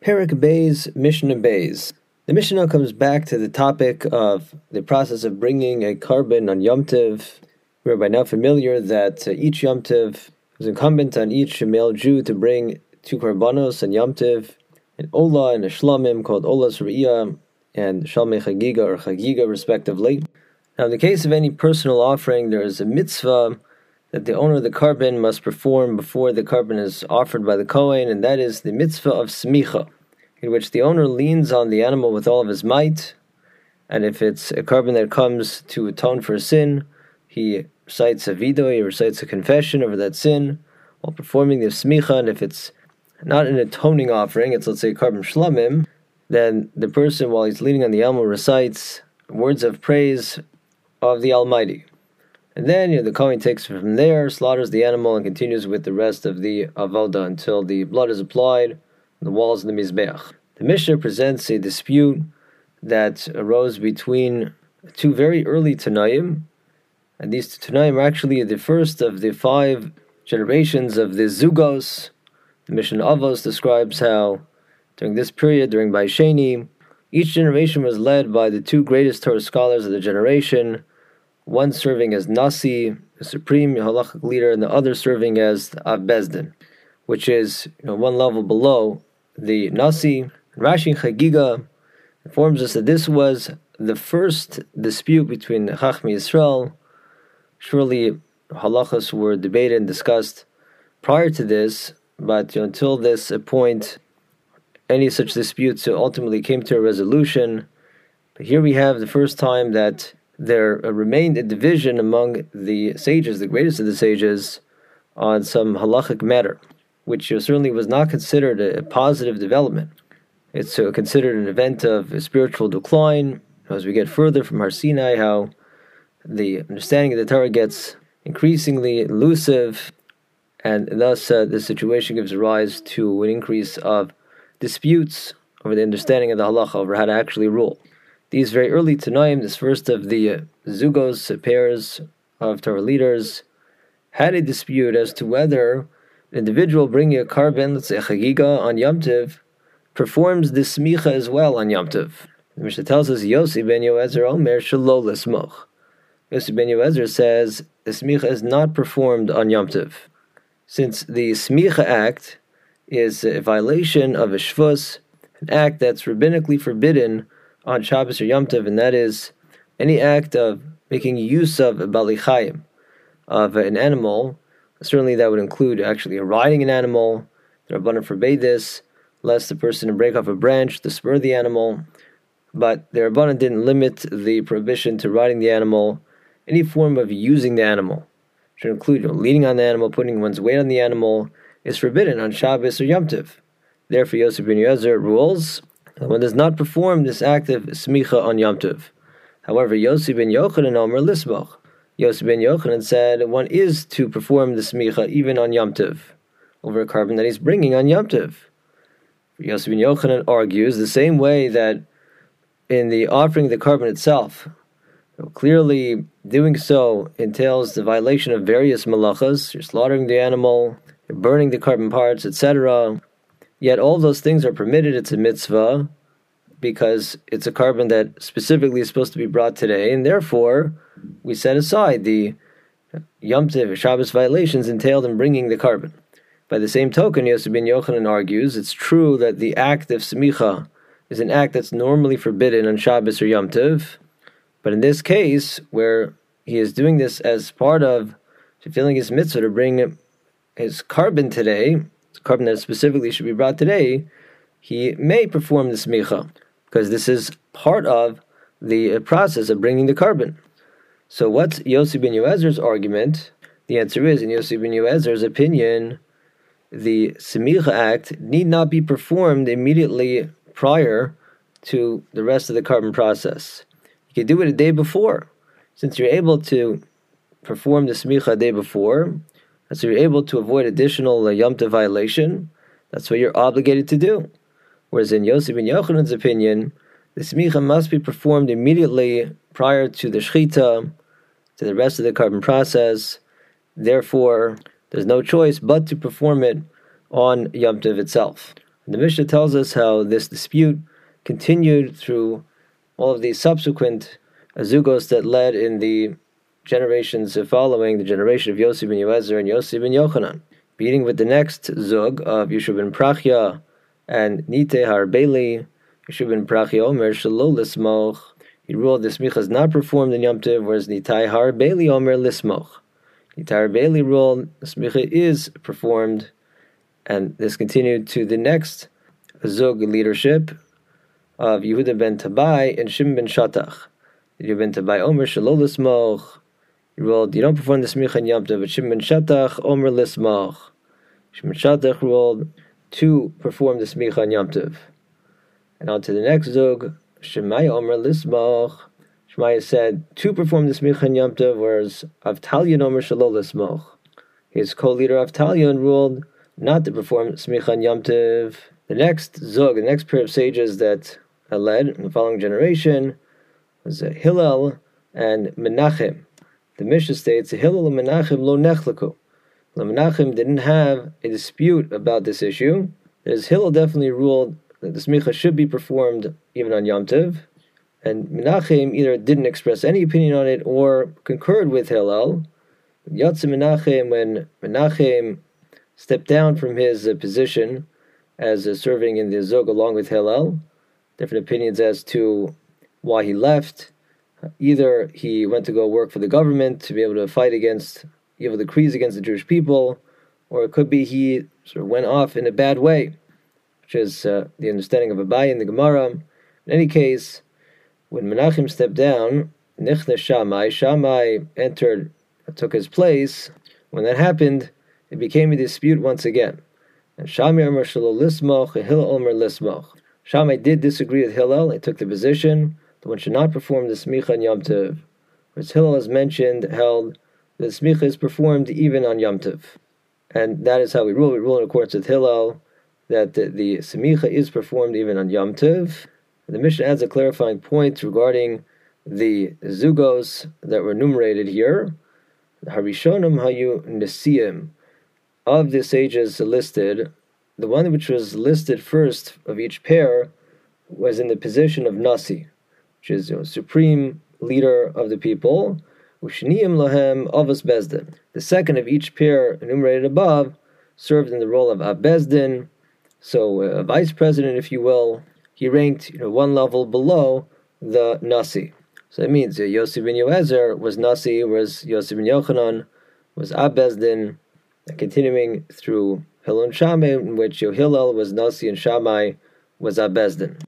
Perek Bays, Mishnah Bays. The Mishnah comes back to the topic of the process of bringing a korban on Yom Tiv. We are by now familiar that uh, each Yom Tiv is incumbent on each male Jew to bring two karbanos on Yom Tiv, an Ola and a Shlamim called Olas Re'iyah and Shalmei Chagiga or Chagiga respectively. Now in the case of any personal offering, there is a mitzvah that the owner of the korban must perform before the korban is offered by the Kohen, and that is the mitzvah of smicha, in which the owner leans on the animal with all of his might, and if it's a korban that comes to atone for a sin, he recites a vido, he recites a confession over that sin while performing the smicha, and if it's not an atoning offering, it's let's say a korban shlamim, then the person, while he's leaning on the animal, recites words of praise of the Almighty. And then you know, the Kohen takes from there, slaughters the animal, and continues with the rest of the avoda until the blood is applied on the walls of the Mizbeach. The Mishnah presents a dispute that arose between two very early Tanaim, and these two Tanaim are actually the first of the five generations of the Zugos. The Mishnah Avos describes how during this period, during Bais Sheni, each generation was led by the two greatest Torah scholars of the generation, one serving as Nasi, the supreme halachic leader, and the other serving as Av Beis Din, which is you know, one level below the Nasi. Rashi Chagiga informs us that this was the first dispute between Chachmei Israel. Surely halachas were debated and discussed prior to this, but you know, until this point, any such disputes ultimately came to a resolution. But here we have the first time that there remained a division among the sages, the greatest of the sages, on some halachic matter, which certainly was not considered a positive development. It's uh, considered an event of spiritual decline. As we get further from Har Sinai, how the understanding of the Torah gets increasingly elusive, and thus uh, the situation gives rise to an increase of disputes over the understanding of the halacha over how to actually rule. These very early Tanaim, this first of the uh, Zugos, uh, pairs of Torah leaders, had a dispute as to whether an individual bringing a korban, let's say a chagiga on Yom Tiv, performs the smicha as well on Yom Tiv. The Mishnah tells us Yossi ben Yoezer Omer Shalol Lismoch. Yossi ben Yoezer says the smicha is not performed on Yom Tiv, since the smicha act is a violation of a shvus, an act that's rabbinically forbidden on Shabbos or Yom Tov, and that is any act of making use of a baalei chayim, of an animal. Certainly, that would include actually riding an animal. The Rabbanim forbade this, lest the person break off a branch to spur the animal. But the Rabbanim didn't limit the prohibition to riding the animal. Any form of using the animal should include you know, leaning on the animal, putting one's weight on the animal, is forbidden on Shabbos or Yom Tov. Therefore, Yosef ben Yoezer rules one does not perform this act of smicha on Yom Tov. However, Yosef ben Yochanan Omer Lismoch. Yosef ben Yochanan said one is to perform the smicha even on Yom Tov, over a korban that he's bringing on Yom Tov. Yosef ben Yochanan argues the same way that in the offering of the korban itself, clearly doing so entails the violation of various malachas. You're slaughtering the animal, you're burning the korban parts, etc. Yet all those things are permitted. It's a mitzvah because it's a korban that specifically is supposed to be brought today, and therefore we set aside the Yom Tov Shabbos violations entailed in bringing the korban. By the same token, Yosef ben Yochanan argues it's true that the act of smicha is an act that's normally forbidden on Shabbos or Yom Tov, but in this case, where he is doing this as part of fulfilling his mitzvah to bring his korban today, korban that specifically should be brought today, he may perform the smicha because this is part of the process of bringing the korban. So, what's Yossi ben Yoezer's argument? The answer is, in Yossi ben Yoezer's opinion, the smicha act need not be performed immediately prior to the rest of the korban process. You can do it a day before. Since you're able to perform the smicha a day before, so you're able to avoid additional uh, violation. That's what you're obligated to do. Whereas in Yosef ben Yochanan's opinion, the smicha must be performed immediately prior to the shechita, to the rest of the korban process. Therefore, there's no choice but to perform it on Yom Tov itself. The Mishnah tells us how this dispute continued through all of the subsequent azugos that led in the generations following the generation of Yosef ben Yoezer and Yosef ben Yochanan, beating with the next zug of Yeshua ben Prachya and Nitai Harbeli, Yeshua ben Prachya Omer Shalol Lismoch. He ruled the smicha is not performed in Yom Tiv, whereas Nitai Harbeli Omer Lismoch. Nitai Harbeli ruled the smicha is performed, and this continued to the next zug leadership of Yehuda ben Tabai and Shimon ben Shatach. Yehuda ben Tabai Omer Shalol Lismoch. Ruled, you don't perform the smicha in Yom Tov, but Shimon Shatach, Omer Lismach. Shimon Shatach ruled to perform the smicha in Yom. And on to the next zug, Shemaya Omer Lismach. Shemaya said to perform the smicha in Yom whereas Avtalion Omer Shalol Lismach. His co-leader Avtalion ruled not to perform smicha in Yom. The next zug, the next pair of sages that led in the following generation was Hillel and Menachem. The Mishnah states, Hillel Menachem lo nechlaku. Menachem didn't have a dispute about this issue. As Hillel definitely ruled that the smicha should be performed even on Yom Tov, and Menachem either didn't express any opinion on it or concurred with Hillel. Yatsa Menachem, when Menachem stepped down from his uh, position as uh, serving in the Zug along with Hillel, different opinions as to why he left Either he went to go work for the government to be able to fight against evil decrees against the Jewish people, or it could be he sort of went off in a bad way, which is uh, the understanding of Abaye in the Gemara. In any case, when Menachem stepped down, Nichnas Shammai, Shammai entered, took his place. When that happened, it became a dispute once again. And Shammai Omer Shalol Lismoch, Hillel Omer Lismoch. Shammai did disagree with Hillel, he took the position that one should not perform the smicha on Yom Tov. Whereas Hillel, has mentioned, held the smicha is performed even on Yom Tov. And that is how we rule. We rule in accordance with Hillel that the, the smicha is performed even on Yom Tov. The Mishnah adds a clarifying point regarding the zugos that were enumerated here. Harishonim Hayu Nesiim. Of the sages listed, the one which was listed first of each pair was in the position of Nasi, which is you know, supreme leader of the people. Ushniyim lahem avos beis din. The second of each pair enumerated above served in the role of av beis din, so a vice president, if you will. He ranked you know, one level below the nasi. So that means uh, Yosef ben Yoezer was nasi, whereas Yosef ben Yochanan was av beis din. Continuing through Hillel and Shammai, in which Hillel was nasi and Shammai was av beis din.